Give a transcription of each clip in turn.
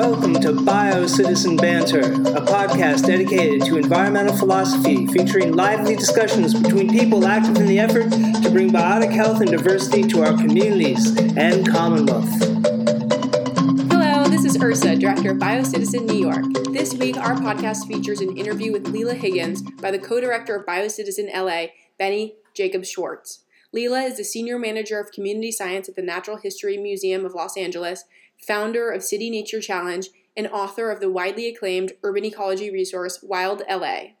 Welcome to Biocitizen Banter, a podcast dedicated to environmental philosophy featuring lively discussions between people active in the effort to bring biotic health and diversity to our communities and Commonwealth. Hello, this is Ursa, Director of Biocitizen New York. This week, our podcast features an interview with Lila Higgins by the co director of Biocitizen LA, Benny Jacob Schwartz. Lila is the Senior Manager of Community Science at the Natural History Museum of Los Angeles, founder of City Nature Challenge, and author of the widely acclaimed urban ecology resource Wild LA.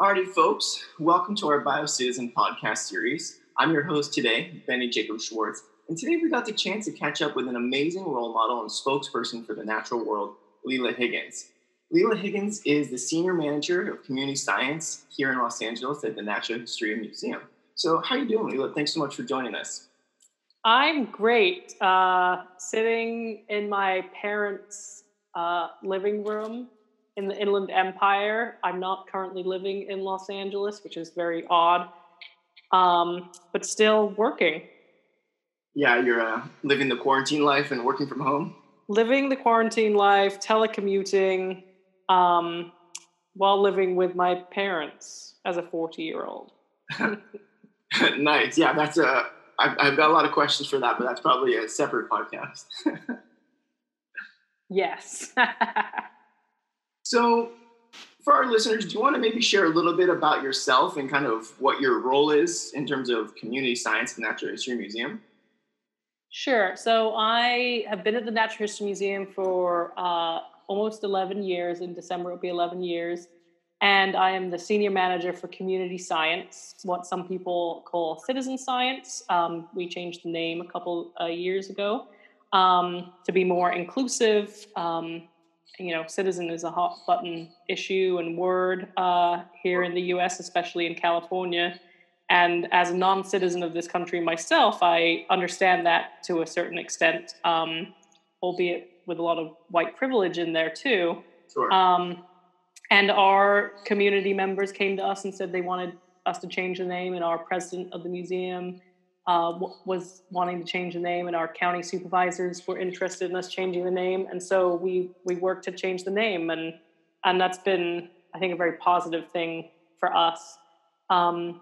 Alrighty, folks, welcome to our Biocitizen podcast series. I'm your host today, Benny Jacobs-Schwartz, and today we got the chance to catch up with an amazing role model and spokesperson for the natural world, Lila Higgins. Lila Higgins is the Senior Manager of Community Science here in Los Angeles at the Natural History Museum. So, how are you doing, Lila? Thanks so much for joining us. I'm great. Uh, sitting in my parents' uh, living room in the Inland Empire. I'm not currently living in Los Angeles, which is very odd, um, but still working. Yeah, you're uh, living the quarantine life and working from home. Living the quarantine life, telecommuting, um, while living with my parents as a 40 year old. nice. Yeah, that's a. I've, I've got a lot of questions for that, but that's probably a separate podcast. yes. so, for our listeners, do you want to maybe share a little bit about yourself and kind of what your role is in terms of community science and natural history museum? Sure. So I have been at the Natural History Museum for uh, almost 11 years. In December, it'll be 11 years and I am the senior manager for community science, what some people call citizen science. Um, we changed the name a couple uh, years ago um, to be more inclusive. Um, you know, citizen is a hot button issue and word uh, here in the US, especially in California. And as a non citizen of this country myself, I understand that to a certain extent, um, albeit with a lot of white privilege in there too. Sure. And our community members came to us and said they wanted us to change the name, and our president of the museum uh, was wanting to change the name, and our county supervisors were interested in us changing the name, and so we we worked to change the name, and and that's been I think a very positive thing for us. Um,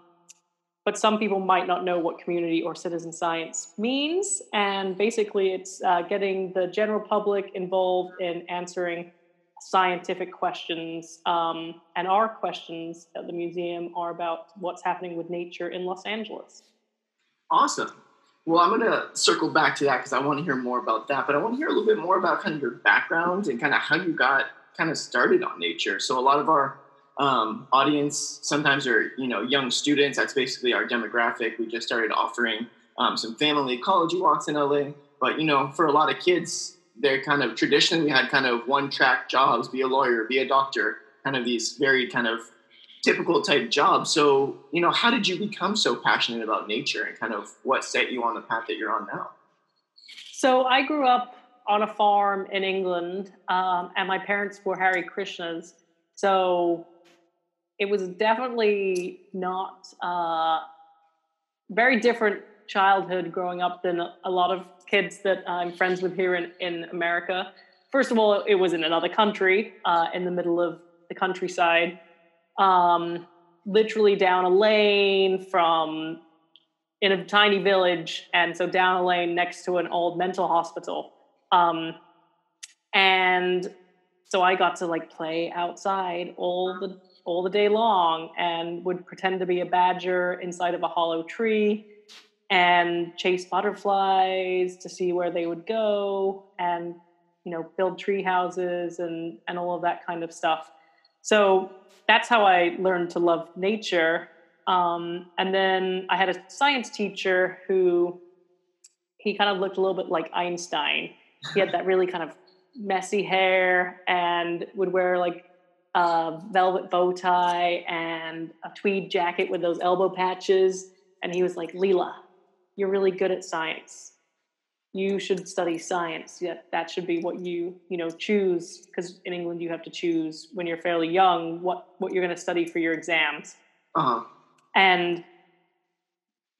but some people might not know what community or citizen science means, and basically, it's uh, getting the general public involved in answering scientific questions, um, and our questions at the museum are about what's happening with nature in Los Angeles. Awesome. Well, I'm going to circle back to that because I want to hear more about that. But I want to hear a little bit more about kind of your background and kind of how you got kind of started on nature. So a lot of our um, audience sometimes are you know young students. That's basically our demographic. We just started offering um, some family ecology walks in LA. But you know, for a lot of kids, they're kind of traditionally had kind of one track jobs be a lawyer be a doctor kind of these very kind of typical type jobs. So you know how did you become so passionate about nature and kind of what set you on the path that you're on now? So i grew up on a farm in england um, and my parents were Hare Krishnas. So it was definitely not uh, very different childhood growing up than a lot of kids that I'm friends with here in, in America. First of all, it was in another country, uh, in the middle of the countryside, um, literally down a lane from in a tiny village, and so down a lane next to an old mental hospital. Um, and so I got to like play outside all the all the day long, and would pretend to be a badger inside of a hollow tree and chase butterflies to see where they would go and you know build tree houses and and all of that kind of stuff. So that's how i learned to love nature. Um, and then i had a science teacher who he kind of looked a little bit like einstein. He had that really kind of messy hair and would wear like a velvet bow tie and a tweed jacket with those elbow patches. And he was like Lila you're really good at science. You should study science. Yeah that should be what you you know choose because in england you have to choose when you're fairly young what what you're going to study for your exams. Uh-huh. and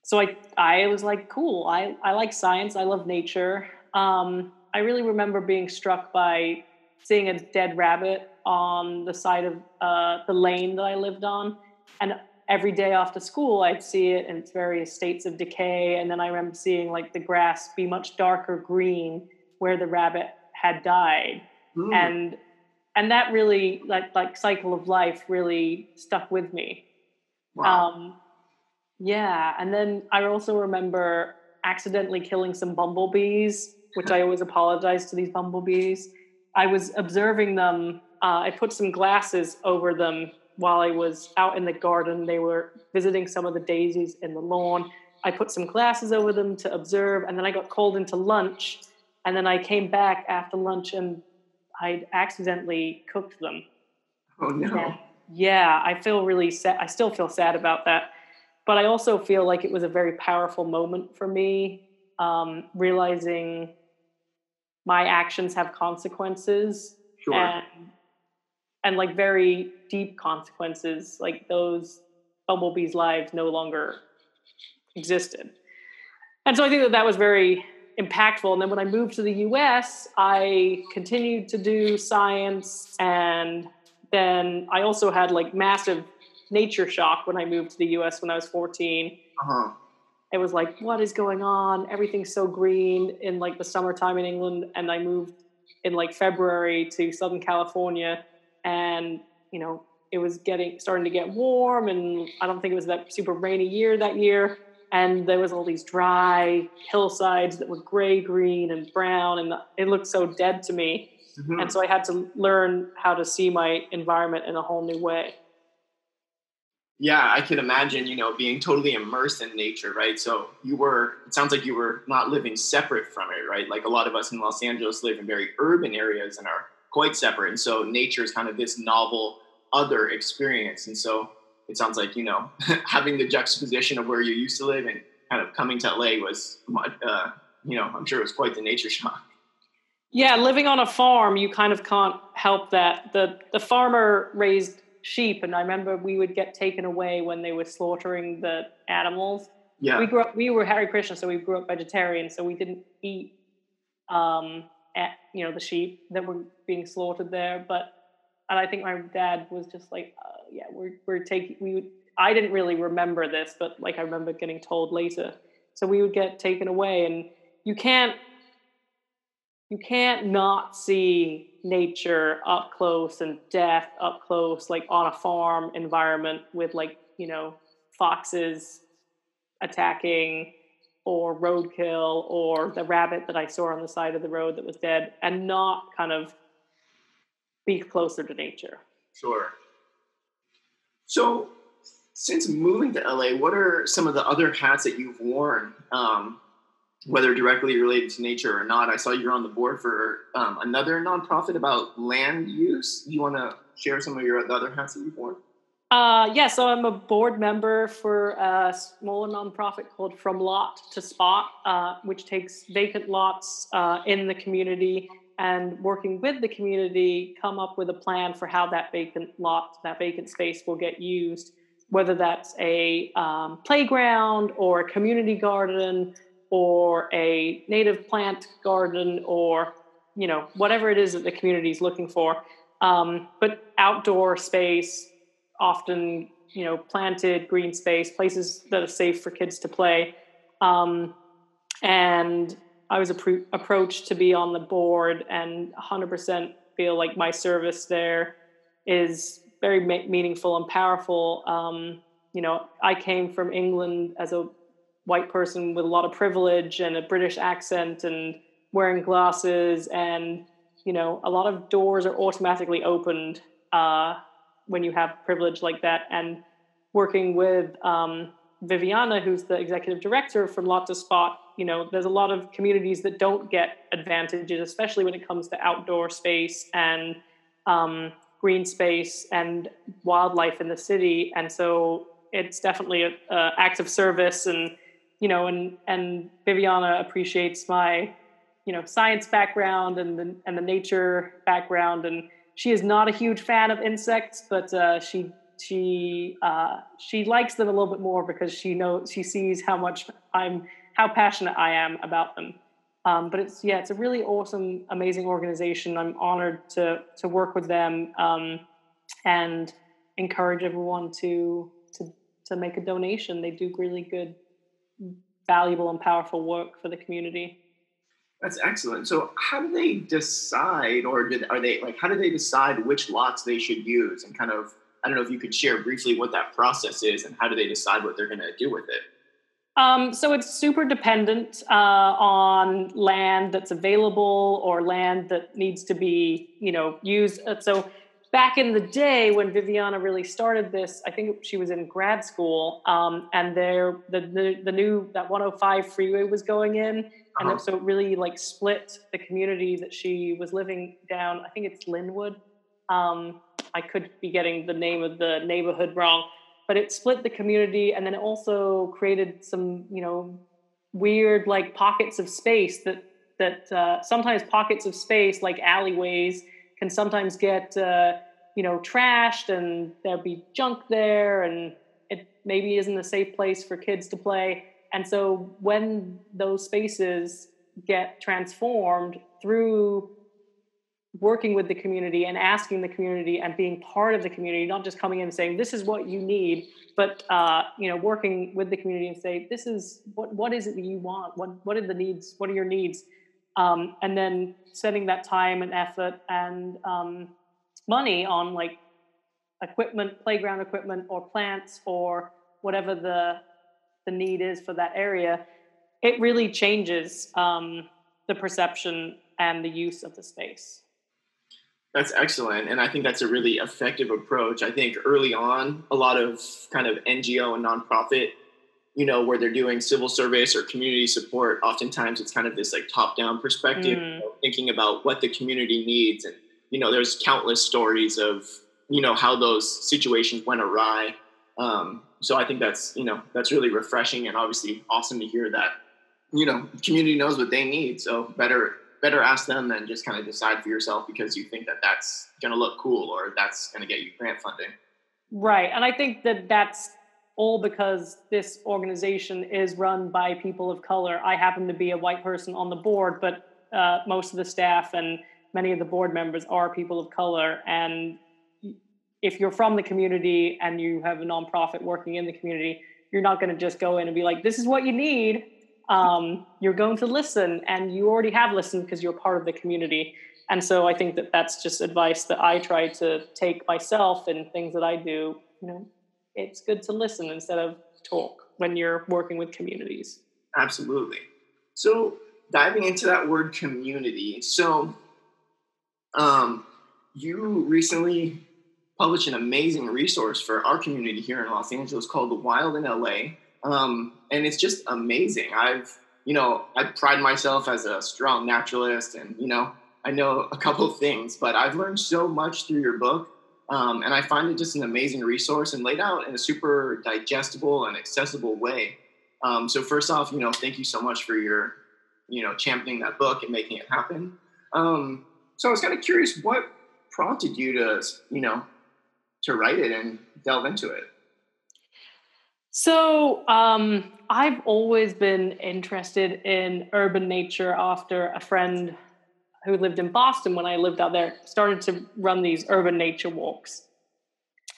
so i i was like cool. I i like science. I love nature. Um, I really remember being struck by seeing a dead rabbit on the side of uh, the lane that I lived on. And every day after school, I'd see it in its various states of decay. And then I remember seeing like the grass be much darker green where the rabbit had died. Mm. And and that really like like cycle of life really stuck with me. Wow. Um, yeah, and then I also remember accidentally killing some bumblebees, which I always apologize to these bumblebees. I was observing them. Uh, I put some glasses over them while I was out in the garden. They were visiting some of the daisies in the lawn. I put some glasses over them to observe, and then I got called into lunch. And then I came back after lunch and I'd accidentally cooked them. Oh no. yeah, I feel really sad. I still feel sad about that. But I also feel like it was a very powerful moment for me, um, realizing my actions have consequences. Sure. And, and like very deep consequences, like those bumblebees' lives no longer existed. And so I think that that was very impactful. And then when I moved to the US, I continued to do science. And then I also had like massive nature shock when I moved to the US when I was 14. Uh-huh. It was like, what is going on? Everything's so green in like the summertime in England. And I moved in like February to Southern California. And, you know, it was getting starting to get warm and I don't think it was that super rainy year that year. And there was all these dry hillsides that were gray green and brown and it looked so dead to me. Mm-hmm. and so i had to learn how to see my environment in a whole new way. Yeah i can imagine you know being totally immersed in nature right? So you were it sounds like you were not living separate from it right? Like a lot of us in los angeles live in very urban areas and are quite separate and so nature is kind of this novel other experience and so it sounds like you know having the juxtaposition of where you used to live and kind of coming to LA was, uh, you know, I'm sure it was quite the nature shock. Yeah, living on a farm, you kind of can't help that. the The farmer raised sheep, and I remember we would get taken away when they were slaughtering the animals. Yeah, we grew up. We were Hare Krishna, so we grew up vegetarian, so we didn't eat, um, at, you know, the sheep that were being slaughtered there. But and I think my dad was just like, uh, yeah, we're we're taking we would. I didn't really remember this, but like I remember getting told later. So we would get taken away, and you can't you can't not see nature up close and death up close, like on a farm environment with like you know foxes attacking or roadkill or the rabbit that I saw on the side of the road that was dead, and not kind of be closer to nature. Sure. So, since moving to LA, what are some of the other hats that you've worn, um, whether directly related to nature or not? I saw you're on the board for um, another nonprofit about land use. You want to share some of your the other hats that you've worn? Uh, yeah, so I'm a board member for a small nonprofit called From Lot to Spot, uh, which takes vacant lots uh, in the community. And working with the community come up with a plan for how that vacant lot that vacant space will get used whether that's a um, playground or a community garden or a native plant garden or you know whatever it is that the community is looking for. Um, but outdoor space often you know planted green space places that are safe for kids to play um, and I was appro- approached to be on the board and 100% feel like my service there is very ma- meaningful and powerful. Um, you know, I came from England as a white person with a lot of privilege and a British accent and wearing glasses, and you know, a lot of doors are automatically opened uh, when you have privilege like that. And working with um, Viviana, who's the executive director from Lot to Spot, you know, there's a lot of communities that don't get advantages, especially when it comes to outdoor space and um, green space and wildlife in the city. And so it's definitely an act of service, and you know, and and Viviana appreciates my, you know, science background and the and the nature background, and she is not a huge fan of insects, but uh, she she uh, she likes them a little bit more because she knows she sees how much I'm how passionate I am about them. Um, but it's yeah, it's a really awesome, amazing organization. I'm honored to to work with them um, and encourage everyone to to to make a donation. They do really good, valuable, and powerful work for the community. That's excellent. So, how do they decide, or did, are they like, how do they decide which lots they should use? And kind of, I don't know if you could share briefly what that process is and how do they decide what they're going to do with it? Um, so it's super dependent uh, on land that's available or land that needs to be, you know, used. Uh, so back in the day when Viviana really started this, I think she was in grad school, um, and there the, the, the new that 105 freeway was going in, and uh-huh. so it really like split the community that she was living down. I think it's Lynwood. Um, I could be getting the name of the neighborhood wrong but it split the community and then it also created some you know weird like pockets of space that that uh, sometimes pockets of space like alleyways can sometimes get uh, you know trashed and there'll be junk there and it maybe isn't a safe place for kids to play and so when those spaces get transformed through working with the community and asking the community and being part of the community, not just coming in and saying this is what you need, but uh, you know working with the community and say this is what what is it that you want? What what are the needs? What are your needs? Um, and then setting that time and effort and um, money on like equipment, playground equipment, or plants, or whatever the the need is for that area. It really changes um, the perception and the use of the space. That's excellent. And I think that's a really effective approach. I think early on, a lot of kind of NGO and nonprofit, you know, where they're doing civil service or community support, oftentimes it's kind of this like top down perspective, mm. you know, thinking about what the community needs. And, you know, there's countless stories of, you know, how those situations went awry. Um, so I think that's, you know, that's really refreshing and obviously awesome to hear that, you know, community knows what they need. So better better ask them than just kind of decide for yourself because you think that that's going to look cool or that's going to get you grant funding. Right. And I think that that's all because this organization is run by people of color. I happen to be a white person on the board, but uh, most of the staff and many of the board members are people of color. And if you're from the community and you have a nonprofit working in the community, you're not going to just go in and be like, this is what you need um, you're going to listen and you already have listened because you're part of the community and so i think that that's just advice that i try to take myself and things that i do you know it's good to listen instead of talk when you're working with communities absolutely so diving into that word community so um, you recently published an amazing resource for our community here in los angeles called the wild in la um, and it's just amazing. I've, you know, I pride myself as a strong naturalist and, you know, I know a couple of things, but I've learned so much through your book. Um, and I find it just an amazing resource and laid out in a super digestible and accessible way. Um, so first off, you know, thank you so much for your, you know, championing that book and making it happen. Um, so I was kind of curious, what prompted you to, you know, to write it and delve into it? So um, I've always been interested in urban nature after a friend who lived in Boston when I lived out there started to run these urban nature walks.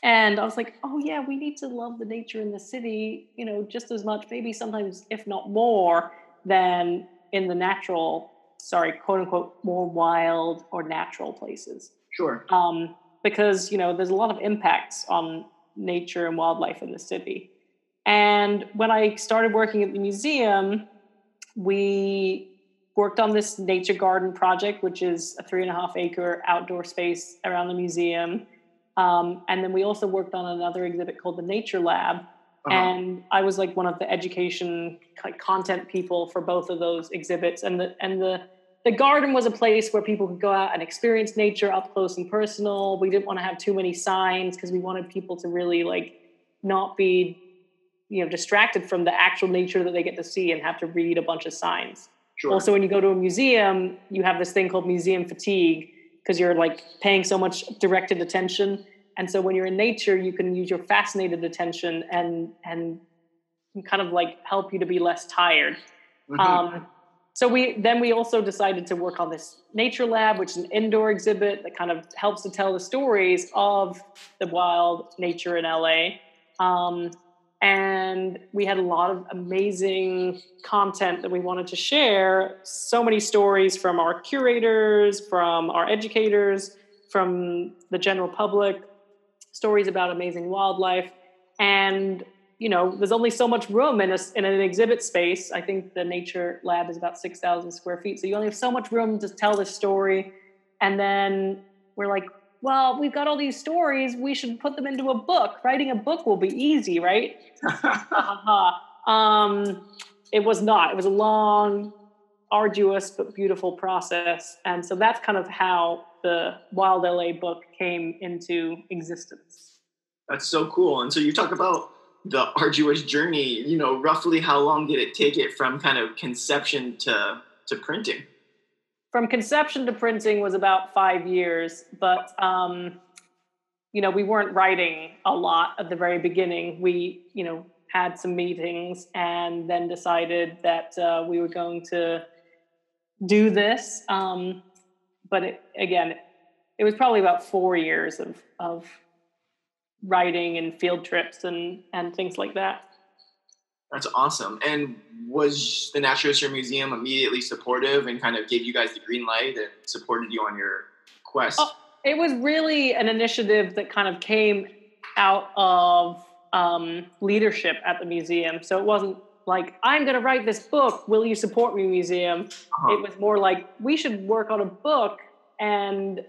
And I was like, oh, yeah, we need to love the nature in the city, you know, just as much, maybe sometimes, if not more, than in the natural, sorry, quote unquote, more wild or natural places. Sure. Um, because, you know, there's a lot of impacts on nature and wildlife in the city. And when I started working at the museum, we worked on this nature garden project, which is a three and a half acre outdoor space around the museum. Um, and then we also worked on another exhibit called the Nature Lab. Uh-huh. And I was like one of the education like, content people for both of those exhibits. And the and the the garden was a place where people could go out and experience nature up close and personal. We didn't want to have too many signs because we wanted people to really like not be you know distracted from the actual nature that they get to see and have to read a bunch of signs sure. also when you go to a museum you have this thing called museum fatigue because you're like paying so much directed attention and so when you're in nature you can use your fascinated attention and and kind of like help you to be less tired mm-hmm. um, so we then we also decided to work on this nature lab, which is an indoor exhibit that kind of helps to tell the stories of the wild nature in LA. Um, and we had a lot of amazing content that we wanted to share. So many stories from our curators, from our educators, from the general public, stories about amazing wildlife. And you know, there's only so much room in, a, in an exhibit space. I think the nature lab is about 6,000 square feet. So you only have so much room to tell this story. And then we're like, well, we've got all these stories. We should put them into a book. Writing a book will be easy, right? uh-huh. um, it was not. It was a long, arduous, but beautiful process. And so that's kind of how the Wild LA book came into existence. That's so cool. And so you talk about the arduous journey you know roughly how long did it take it from kind of conception to to printing from conception to printing was about five years but um you know we weren't writing a lot at the very beginning we you know had some meetings and then decided that uh, we were going to do this um but it, again it was probably about four years of of writing and field trips and and things like that. That's awesome. And was the Natural History Museum immediately supportive and kind of gave you guys the green light and supported you on your quest? Oh, it was really an initiative that kind of came out of um, leadership at the museum. So it wasn't like, I'm going to write this book. Will you support me, museum? Uh-huh. It was more like, we should work on a book and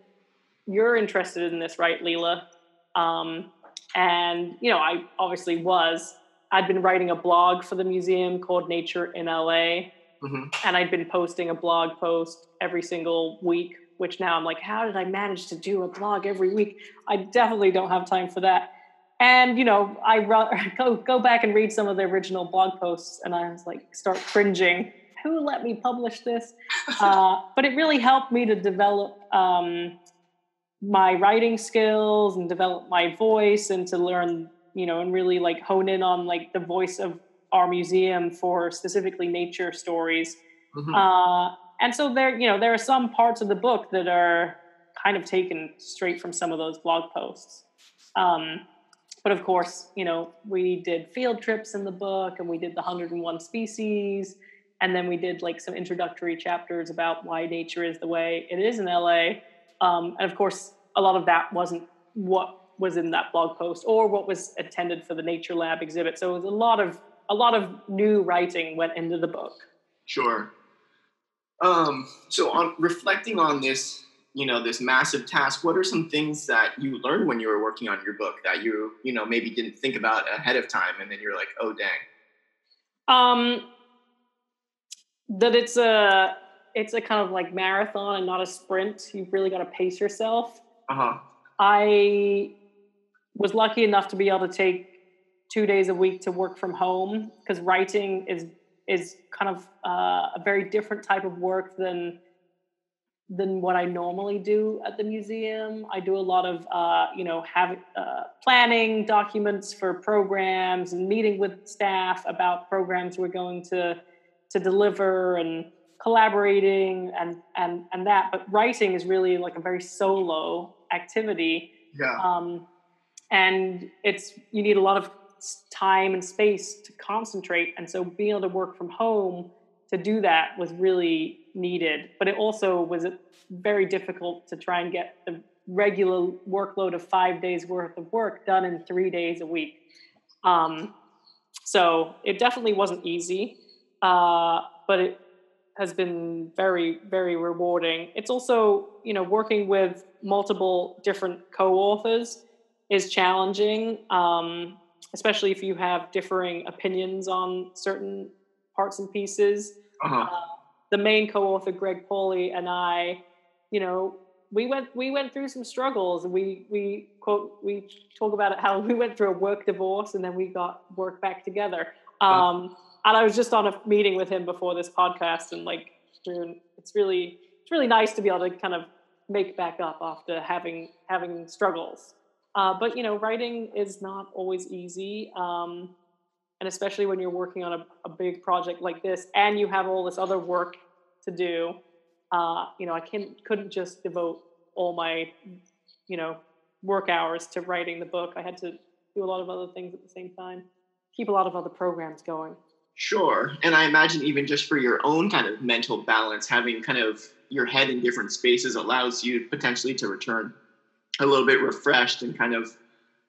you're interested in this, right, Lila? Um, and, you know, I obviously was. I'd been writing a blog for the museum called Nature in LA. Mm-hmm. And I'd been posting a blog post every single week, which now I'm like, how did I manage to do a blog every week? I definitely don't have time for that. And, you know, I go, go back and read some of the original blog posts and I was like, start cringing. Who let me publish this? uh, but it really helped me to develop um, my writing skills and develop my voice and to learn you know and really like hone in on like the voice of our museum for specifically nature stories. Mm-hmm. uh, and so there you know there are some parts of the book that are kind of taken straight from some of those blog posts. Um, but of course you know we did field trips in the book and we did the 101 species and then we did like some introductory chapters about why nature is the way it is in la um, and of course, a lot of that wasn't what was in that blog post or what was intended for the Nature Lab exhibit. So it was a lot of a lot of new writing went into the book. Sure. Um, so on reflecting on this, you know, this massive task, what are some things that you learned when you were working on your book that you, you know, maybe didn't think about ahead of time and then you're like, oh dang. Um that it's a it's a kind of like marathon and not a sprint. You've really got to pace yourself. Uh-huh. I was lucky enough to be able to take two days a week to work from home because writing is is kind of uh, a very different type of work than than what I normally do at the museum. I do a lot of uh, you know have uh, planning documents for programs and meeting with staff about programs we're going to to deliver and collaborating and and and that. But writing is really like a very solo activity. Yeah. Um, and it's you need a lot of time and space to concentrate. And so being able to work from home to do that was really needed. But it also was very difficult to try and get the regular workload of five days worth of work done in three days a week. Um, so it definitely wasn't easy uh, but it has been very very rewarding. It's also you know working with multiple different co-authors is challenging um, especially if you have differing opinions on certain parts and pieces uh-huh. uh, the main co-author greg pauly and i you know we went we went through some struggles we we quote we talk about it how we went through a work divorce and then we got work back together uh-huh. um, uh-huh and I was just on a meeting with him before this podcast, and like, it's really it's really nice to be able to kind of make back up after having having struggles. Uh, but you know, writing is not always easy, um, and especially when you're working on a, a big project like this, and you have all this other work to do. Uh, you know, I can couldn't just devote all my, you know, work hours to writing the book. I had to do a lot of other things at the same time, keep a lot of other programs going. Sure. And I imagine even just for your own kind of mental balance, having kind of your head in different spaces allows you potentially to return a little bit refreshed and kind of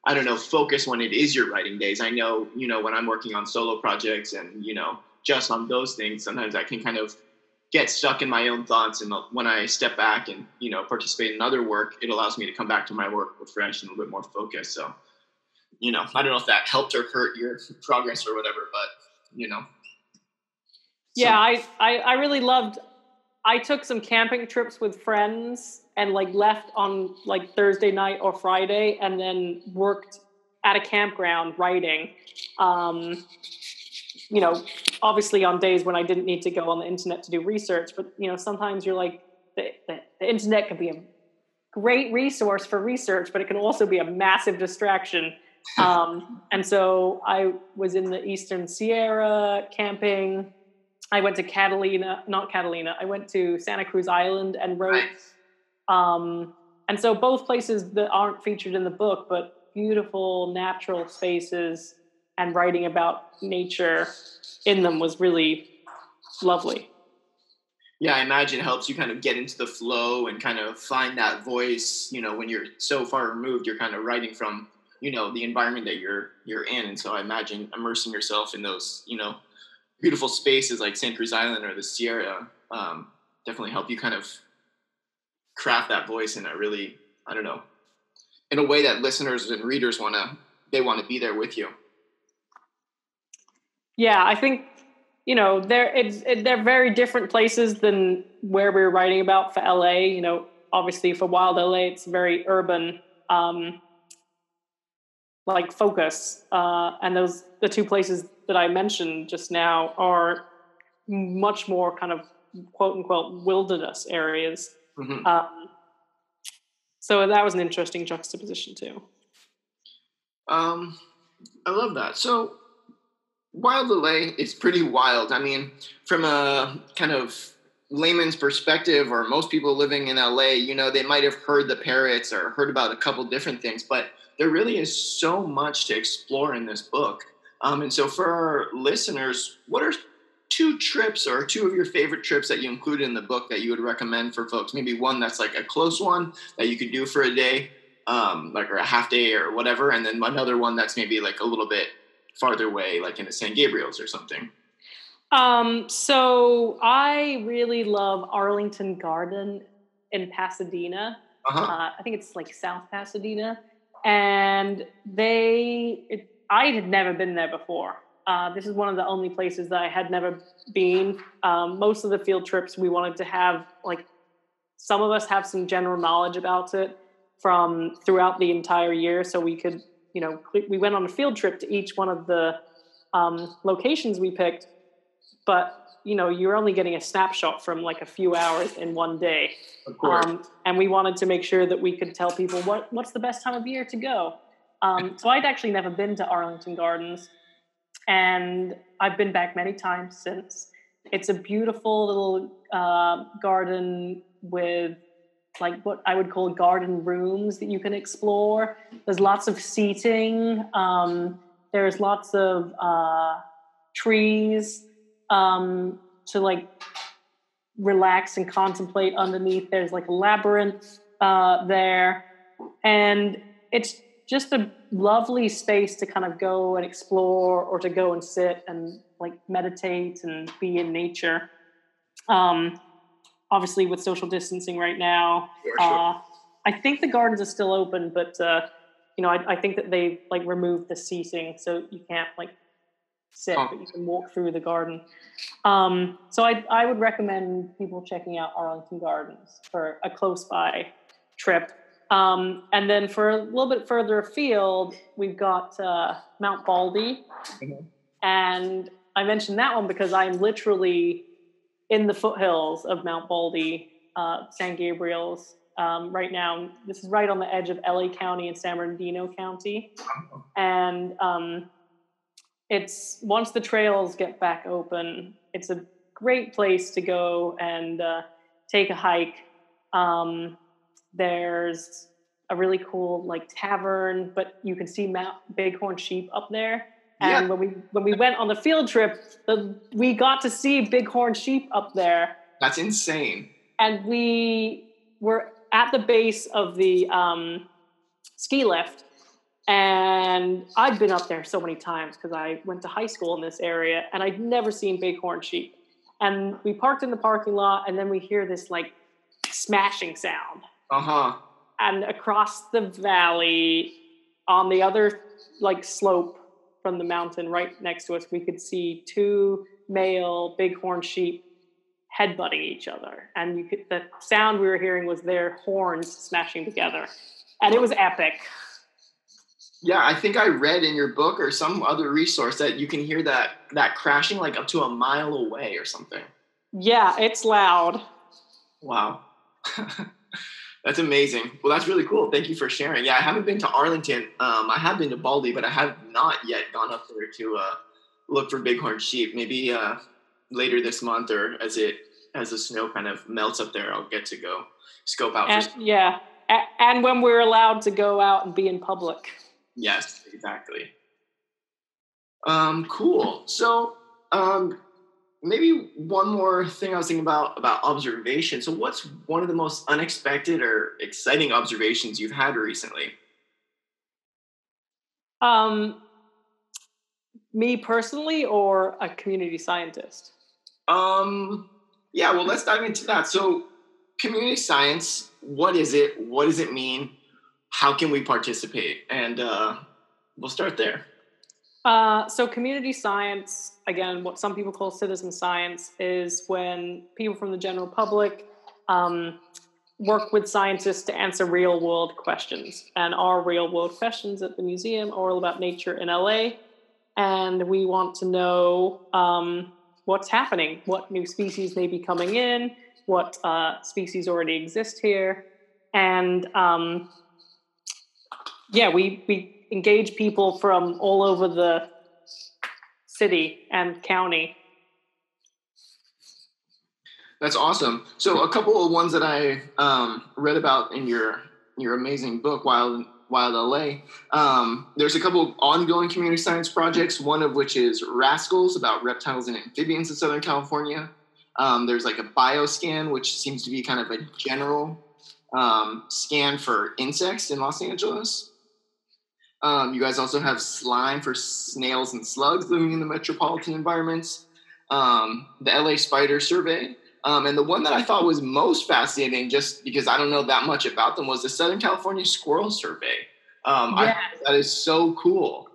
I don't know, focus when it is your writing days. I know, you know, when I'm working on solo projects and, you know, just on those things, sometimes I can kind of get stuck in my own thoughts. And when I step back and, you know, participate in other work, it allows me to come back to my work refreshed and a little bit more focused. So, you know, I don't know if that helped or hurt your progress or whatever, but, you know. Yeah, I, I, I really loved, I took some camping trips with friends and like left on like Thursday night or Friday and then worked at a campground writing. Um, you know, obviously on days when I didn't need to go on the internet to do research, but you know, sometimes you're like, the, the, the internet can be a great resource for research, but it can also be a massive distraction. Um, and so I was in the Eastern Sierra camping. I went to Catalina, not Catalina. I went to Santa Cruz Island and wrote nice. Um, and so both places that aren't featured in the book, but beautiful natural spaces and writing about nature in them was really lovely. Yeah, I imagine it helps you kind of get into the flow and kind of find that voice. You know, when you're so far removed, you're kind of writing from you know the environment that you're you're in, and so I imagine immersing yourself in those you know beautiful spaces like Santa Cruz Island or the Sierra um, definitely help you kind of craft that voice in a really I don't know in a way that listeners and readers want to they want to be there with you. Yeah, I think you know they're it's it, they're very different places than where we were writing about for LA. You know, obviously for Wild LA, it's very urban. Um, like focus uh, and those the two places that i mentioned just now are much more kind of quote unquote wilderness areas Mm-hmm. Um, so that was an interesting juxtaposition too. Um, I love that. So Wild LA is pretty wild. I mean, from a kind of layman's perspective, or most people living in LA, you know, they might have heard the parrots or heard about a couple different things, but there really is so much to explore in this book. Um, and so, for our listeners, what are two trips or two of your favorite trips that you included in the book that you would recommend for folks? Maybe one that's like a close one that you could do for a day, um, like or a half day or whatever, and then another one that's maybe like a little bit farther away, like in the San Gabriel's or something. Um, so I really love Arlington Garden in Pasadena. Uh-huh. Uh, I think it's like South Pasadena, and they. It, I had never been there before, uh, this is one of the only places that I had never been. Um, most of the field trips we wanted to have, like, some of us have some general knowledge about it from throughout the entire year, so we could, you know, we went on a field trip to each one of the um, locations we picked, but you know, you're only getting a snapshot from like a few hours in one day. Of course. Um, and we wanted to make sure that we could tell people what what's the best time of year to go. Um, so I'd actually never been to Arlington Gardens and I've been back many times since. It's a beautiful little uh, garden with like what I would call garden rooms that you can explore. There's lots of seating. Um, there's lots of uh, trees um, to like relax and contemplate underneath. There's like a labyrinth uh, there, and it's just a lovely space to kind of go and explore or to go and sit and like meditate and be in nature. Um, obviously, with social distancing right now, sure, sure. Uh, I think the gardens are still open, but uh, you know, I, I, think that they like removed the seating, so you can't like sit, but you can walk through the garden. Um, so I, I would recommend people checking out Arlington Gardens for a close by trip. Um, and then for a little bit further afield, we've got uh, Mount Baldy. Mm-hmm. And I mentioned that one because I'm literally in the foothills of Mount Baldy, uh, San Gabriel's um, right now. This is right on the edge of LA County and San Bernardino County. And um, it's once the trails get back open, it's a great place to go and uh, take a hike. Um, there's a really cool like tavern, but you can see Mount Bighorn sheep up there. And Yeah. when we when we went on the field trip, the, we got to see bighorn sheep up there, That's insane. and we were at the base of the um, ski lift. And I'd been up there so many times because I went to high school in this area, and I'd never seen bighorn sheep. And we parked in the parking lot, and then we hear this like smashing sound Uh huh. and across the valley on the other like slope from the mountain right next to us we could see two male bighorn sheep headbutting each other and you could the sound we were hearing was their horns smashing together and it was epic Yeah, I think I read in your book or some other resource that you can hear that that crashing like up to a mile away or something. yeah it's loud Wow. that's amazing. Well, that's really cool. Thank you for sharing. Yeah, I haven't been to Arlington. Um, I have been to Baldy, but I have not yet gone up there to uh, look for bighorn sheep. Maybe uh, later this month or as it as the snow kind of melts up there, I'll get to go scope out. and for yeah a- and when we're allowed to go out and be in public Yes, exactly. Um, cool. So, um, maybe one more thing I was thinking about about observation. So, what's one of the most unexpected or exciting observations you've had recently? um me personally or a community scientist Um, yeah. Well, let's dive into that. So, community science. What is it? What does it mean? How can we participate? And uh, we'll start there. Uh, so, community science, again, what some people call citizen science, is when people from the general public um, work with scientists to answer real world questions. And our real world questions at the museum are all about nature in LA. And we want to know um, what's happening, what new species may be coming in, what uh, species already exist here. And um, yeah, we, we engage people from all over the city and county. That's awesome. So a couple of ones that I um, read about in your your amazing book, Wild Wild LA. Um, there's a couple ongoing community science projects. One of which is Rascals about reptiles and amphibians in Southern California. Um, there's like a bioscan, which seems to be kind of a general um, scan for insects in Los Angeles. Um, you guys also have slime for snails and slugs living in the metropolitan environments. Um, the LA Spider Survey, um, and the one that I thought was most fascinating, just because I don't know that much about them, was the Southern California Squirrel Survey. Um, that is so cool.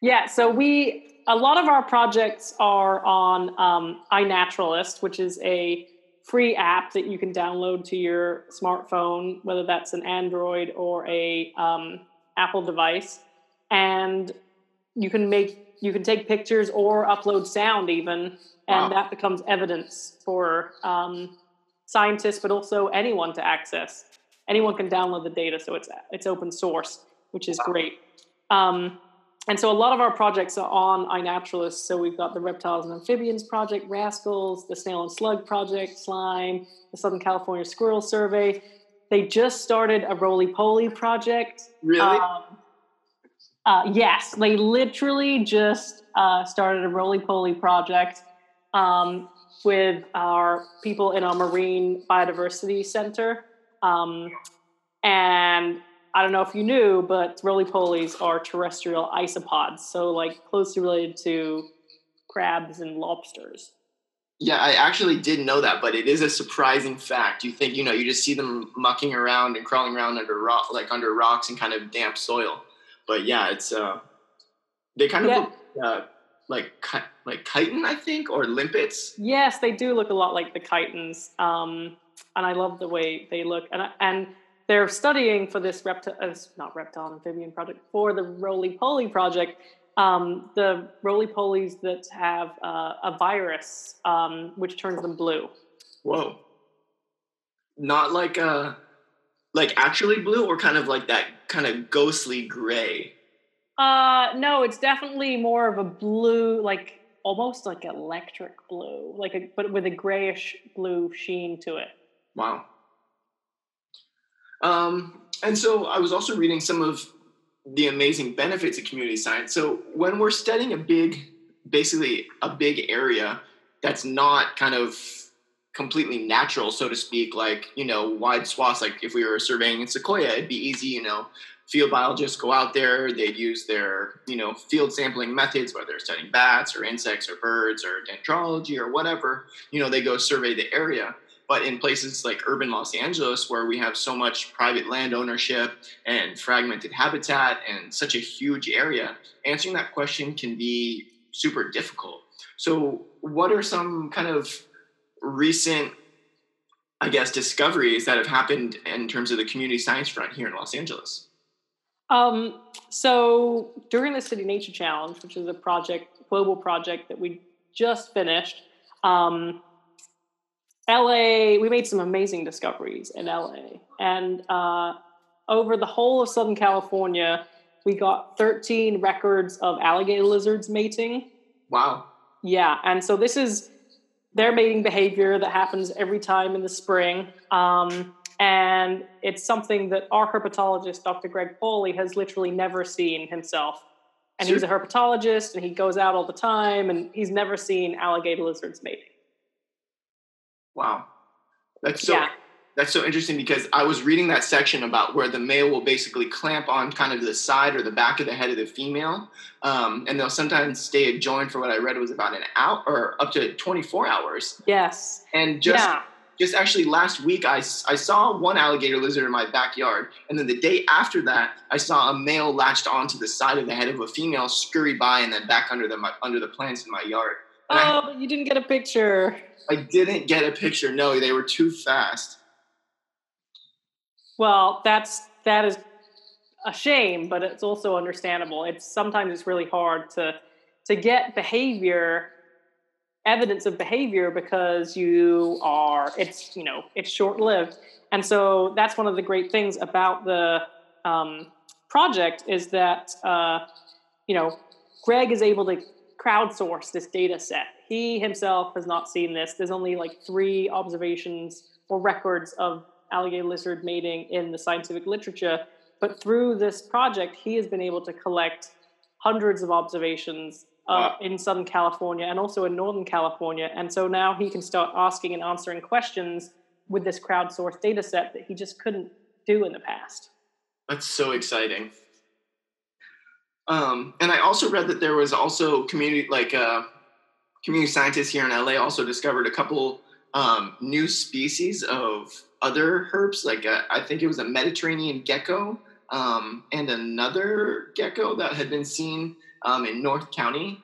Yeah, so we a lot of our projects are on um, iNaturalist, which is a free app that you can download to your smartphone, whether that's an Android or a um, Apple device, and you can make you can take pictures or upload sound even, and Wow. that becomes evidence for um, scientists, but also anyone to access. Anyone can download the data, so it's it's open source, which is great. Um, and so a lot of our projects are on iNaturalist. So we've got the Reptiles and Amphibians Project, Rascals, the Snail and Slug Project, Slime, the Southern California Squirrel Survey. They just started a Roly Poly project. Really? Um, uh, yes, they literally just uh, started a Roly Poly project um, with our people in our Marine Biodiversity Center. Um, and I don't know if you knew, but roly polies are terrestrial isopods, so like closely related to crabs and lobsters. Yeah, I actually didn't know that, but it is a surprising fact. You think, you know, you just see them mucking around and crawling around under rock, like under rocks and kind of damp soil. But yeah, it's uh, they kind of Yeah. look uh, like like chiton, I think, or limpets. Yes, they do look a lot like the chitons, um, and I love the way they look. And I- and they're studying for this reptile, uh, not reptile amphibian project, for the roly poly project. Um, the roly polies that have uh, a virus um, which turns them blue. Whoa. Not like uh like actually blue or kind of like that kind of ghostly gray. Uh, no, it's definitely more of a blue, like almost like electric blue, like a, but with a grayish blue sheen to it. Wow. Um, and so I was also reading some of the amazing benefits of community science. So when we're studying a big, basically a big area that's not kind of completely natural, so to speak, like, you know, wide swaths, like if we were surveying in Sequoia, it'd be easy, you know, field biologists go out there, they'd use their, you know, field sampling methods, whether they're studying bats or insects or birds or dendrology or whatever, you know, they go survey the area. But in places like urban Los Angeles, where we have so much private land ownership and fragmented habitat and such a huge area, answering that question can be super difficult. So, what are some kind of recent, I guess, discoveries that have happened in terms of the community science front here in Los Angeles? Um, so during the City Nature Challenge, which is a project, global project that we just finished, um, LA, we made some amazing discoveries in LA. And uh, over the whole of Southern California, we got 13 records of alligator lizards mating. Wow. Yeah. And so this is their mating behavior that happens every time in the spring. Um, and it's something that our herpetologist, Dr. Greg Pauly, has literally never seen himself. And sure. he's a herpetologist and he goes out all the time and he's never seen alligator lizards mating. Wow. That's so yeah. that's so interesting because I was reading that section about where the male will basically clamp on kind of the side or the back of the head of the female. Um, and they'll sometimes stay adjoined for what I read was about an hour or up to 24 hours. Yes. And just yeah. just actually last week I, I saw one alligator lizard in my backyard and then the day after that I saw a male latched onto the side of the head of a female scurry by and then back under the under the plants in my yard. Oh, I, you didn't get a picture. I didn't get a picture. No, they were too fast. Well, that's that is a shame, but it's also understandable. It's sometimes it's really hard to to get behavior evidence of behavior because you are it's you know it's short lived and so that's one of the great things about the um, project is that uh, you know greg is able to crowdsource this data set he himself has not seen this. There's only like three observations or records of alligator lizard mating in the scientific literature. But through this project, he has been able to collect hundreds of observations uh, wow. in Southern California and also in Northern California. And so now he can start asking and answering questions with this crowdsourced data set that he just couldn't do in the past. That's so exciting. Um, and I also read that there was also community, like uh, community scientists here in LA also discovered a couple um, new species of other herps. Like a, I think it was a Mediterranean gecko um, and another gecko that had been seen um, in North County.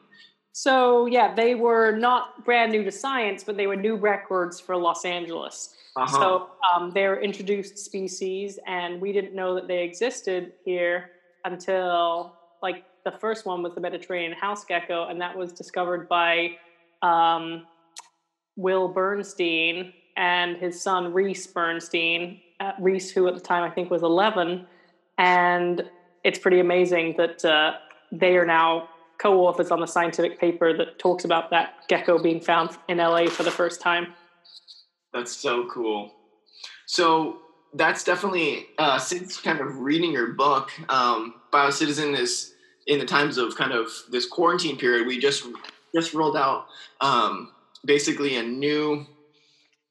So yeah, they were not brand new to science, but they were new records for Los Angeles. Uh-huh. So um, they're introduced species, and we didn't know that they existed here until like the first one was the Mediterranean house gecko, and that was discovered by um, Will Bernstein and his son Reese Bernstein, uh, Reese, who at the time I think was 11. And it's pretty amazing that uh, they are now co authors on the scientific paper that talks about that gecko being found in LA for the first time. That's so cool. So that's definitely, uh, since kind of reading your book, um, Biocitizen is in the times of kind of this quarantine period, we just just rolled out um, basically a new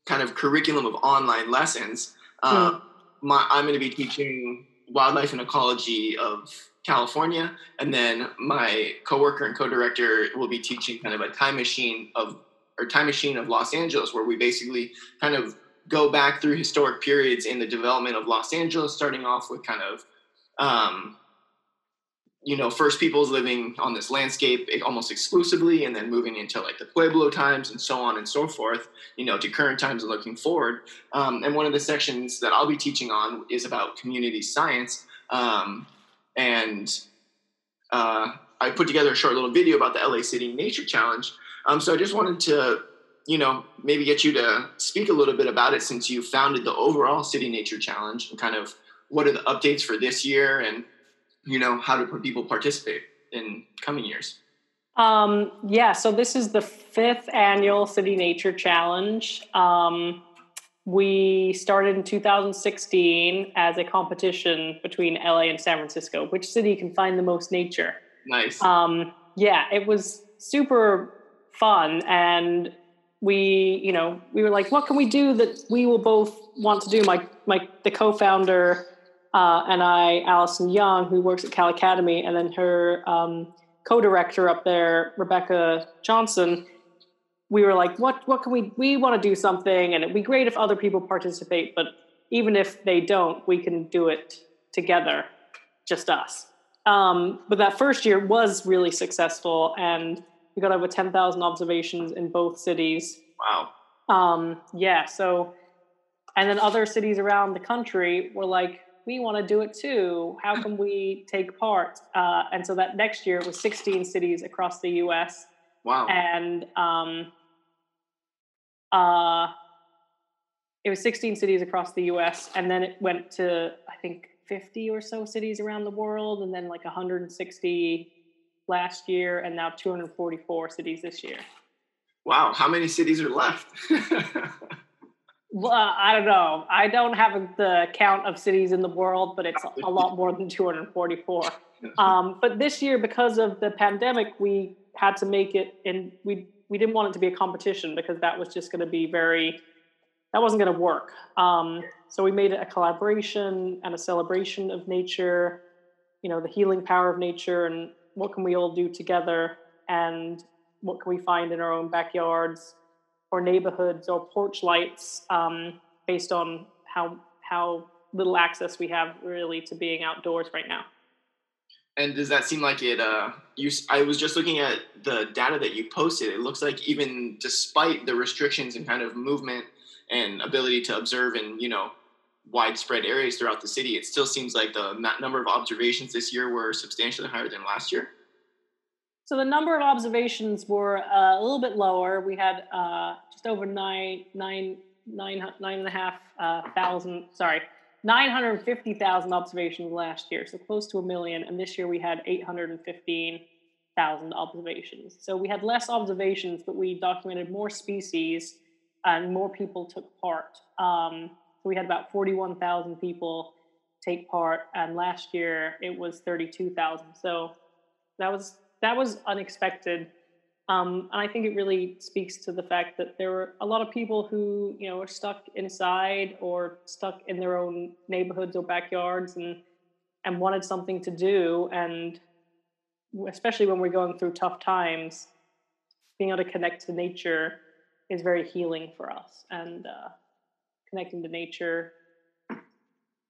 kind of curriculum of online lessons. Uh, hmm. my, I'm going to be teaching wildlife and ecology of California, and then my coworker and co-director will be teaching kind of a time machine of or time machine of Los Angeles, where we basically kind of go back through historic periods in the development of Los Angeles, starting off with kind of um, you know, first peoples living on this landscape almost exclusively, and then moving into like the Pueblo times and so on and so forth, you know, to current times and looking forward. Um, and one of the sections that I'll be teaching on is about community science. Um, and uh, I put together a short little video about the LA City Nature Challenge. Um, so I just wanted to, you know, maybe get you to speak a little bit about it since you founded the overall City Nature Challenge and kind of what are the updates for this year and you know how do people participate in coming years Um, yeah, so this is the fifth annual City Nature Challenge. Um, we started in 2016 as a competition between LA and San Francisco. Which city can find the most nature? Nice. Um, yeah, it was super fun, and we, you know, we were like, what can we do that we will both want to do? My, my, the co-founder uh, and I, Allison Young, who works at Cal Academy, and then her um, co-director up there, Rebecca Johnson, we were like, what what can we we want to do something and it'd be great if other people participate, but even if they don't, we can do it together, just us. Um, but that first year was really successful and we got over 10,000 observations in both cities. Wow. Um, yeah, so and then other cities around the country were like, we want to do it too. How can we take part? Uh, and so that next year it was 16 cities across the U.S. Wow. And um, uh, it was 16 cities across the U.S. And then it went to I think 50 or so cities around the world, and then like 160 last year, and now 244 cities this year. Wow. How many cities are left? Well, uh, I don't know. I don't have the count of cities in the world, but it's a lot more than 244. Um, but this year, because of the pandemic, we had to make it, and we we didn't want it to be a competition because that was just going to be very that wasn't going to work. Um, so we made it a collaboration and a celebration of nature. You know, the healing power of nature, and what can we all do together, and what can we find in our own backyards or neighborhoods or porch lights um, based on how how little access we have really to being outdoors right now. And does that seem like it? Uh, you, I was just looking at the data that you posted. It looks like even despite the restrictions and kind of movement and ability to observe and you know widespread areas throughout the city, it still seems like the number of observations this year were substantially higher than last year. So the number of observations were uh, a little bit lower. We had uh, just over nine, nine, nine, nine and a half uh, thousand. Sorry, nine hundred fifty thousand observations last year, so close to a million. And this year we had eight hundred and fifteen thousand observations. So we had less observations, but we documented more species and more people took part. Um, we had about forty-one thousand people take part, and last year it was thirty-two thousand. So that was that was unexpected. Um, and I think it really speaks to the fact that there were a lot of people who, you know, are stuck inside or stuck in their own neighborhoods or backyards and and wanted something to do. And especially when we're going through tough times, being able to connect to nature is very healing for us. And uh, connecting to nature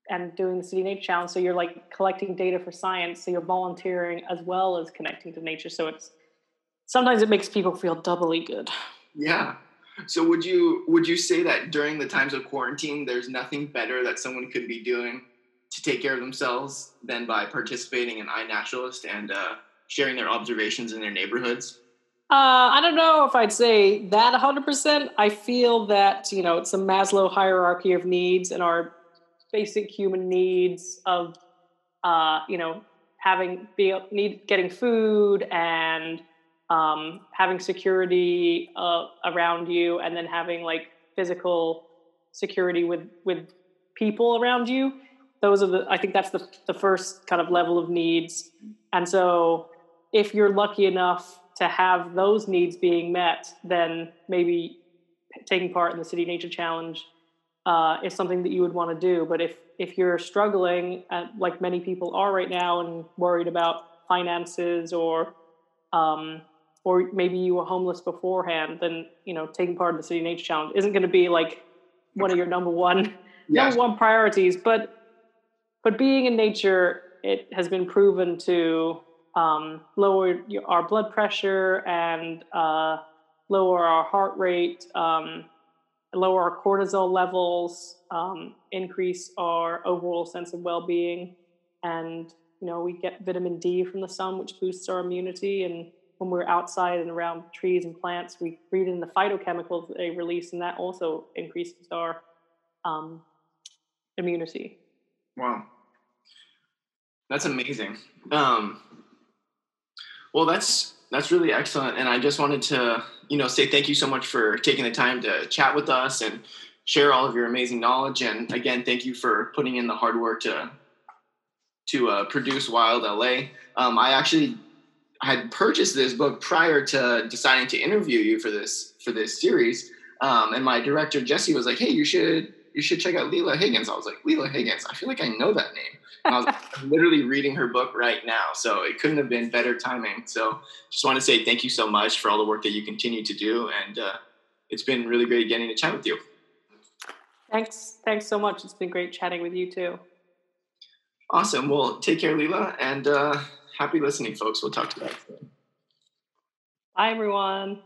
and doing the City Nature Challenge. So you're like collecting data for science. So you're volunteering as well as connecting to nature. So it's sometimes it makes people feel doubly good. Yeah. So would you would you say that during the times of quarantine, there's nothing better that someone could be doing to take care of themselves than by participating in iNaturalist and uh, sharing their observations in their neighborhoods? Uh, I don't know if I'd say that 100%. I feel that, you know, it's a Maslow hierarchy of needs, and our basic human needs of uh, you know having be need getting food and um, having security uh, around you and then having like physical security with with people around you those are the i think that's the, the first kind of level of needs and so if you're lucky enough to have those needs being met then maybe taking part in the city nature challenge uh, is something that you would want to do. But if if you're struggling, uh, like many people are right now, and worried about finances or um, or maybe you were homeless beforehand, then you know taking part in the City Nature Challenge isn't going to be like one of your number one yes. number one priorities. But but being in nature, it has been proven to um, lower our blood pressure and uh, lower our heart rate. Um, lower our cortisol levels, um, increase our overall sense of well-being, and you know we get vitamin D from the sun, which boosts our immunity. And when we're outside and around trees and plants, we breathe in the phytochemicals that they release, and that also increases our um, immunity. Wow, that's amazing. Um, well, that's that's really excellent, and I just wanted to you know say thank you so much for taking the time to chat with us and share all of your amazing knowledge. And again, thank you for putting in the hard work to to uh, produce Wild LA. Um, I actually had purchased this book prior to deciding to interview you for this for this series. Um, and my director Jesse was like, "Hey, you should you should check out Lila Higgins." I was like, "Lila Higgins? I feel like I know that name." And I was literally reading her book right now, so it couldn't have been better timing. So, just want to say thank you so much for all the work that you continue to do, and uh, it's been really great getting to chat with you. Thanks, thanks so much. It's been great chatting with you too. Awesome. Well, take care, Lila, and uh, happy listening, folks. We'll talk to you soon. Bye, everyone.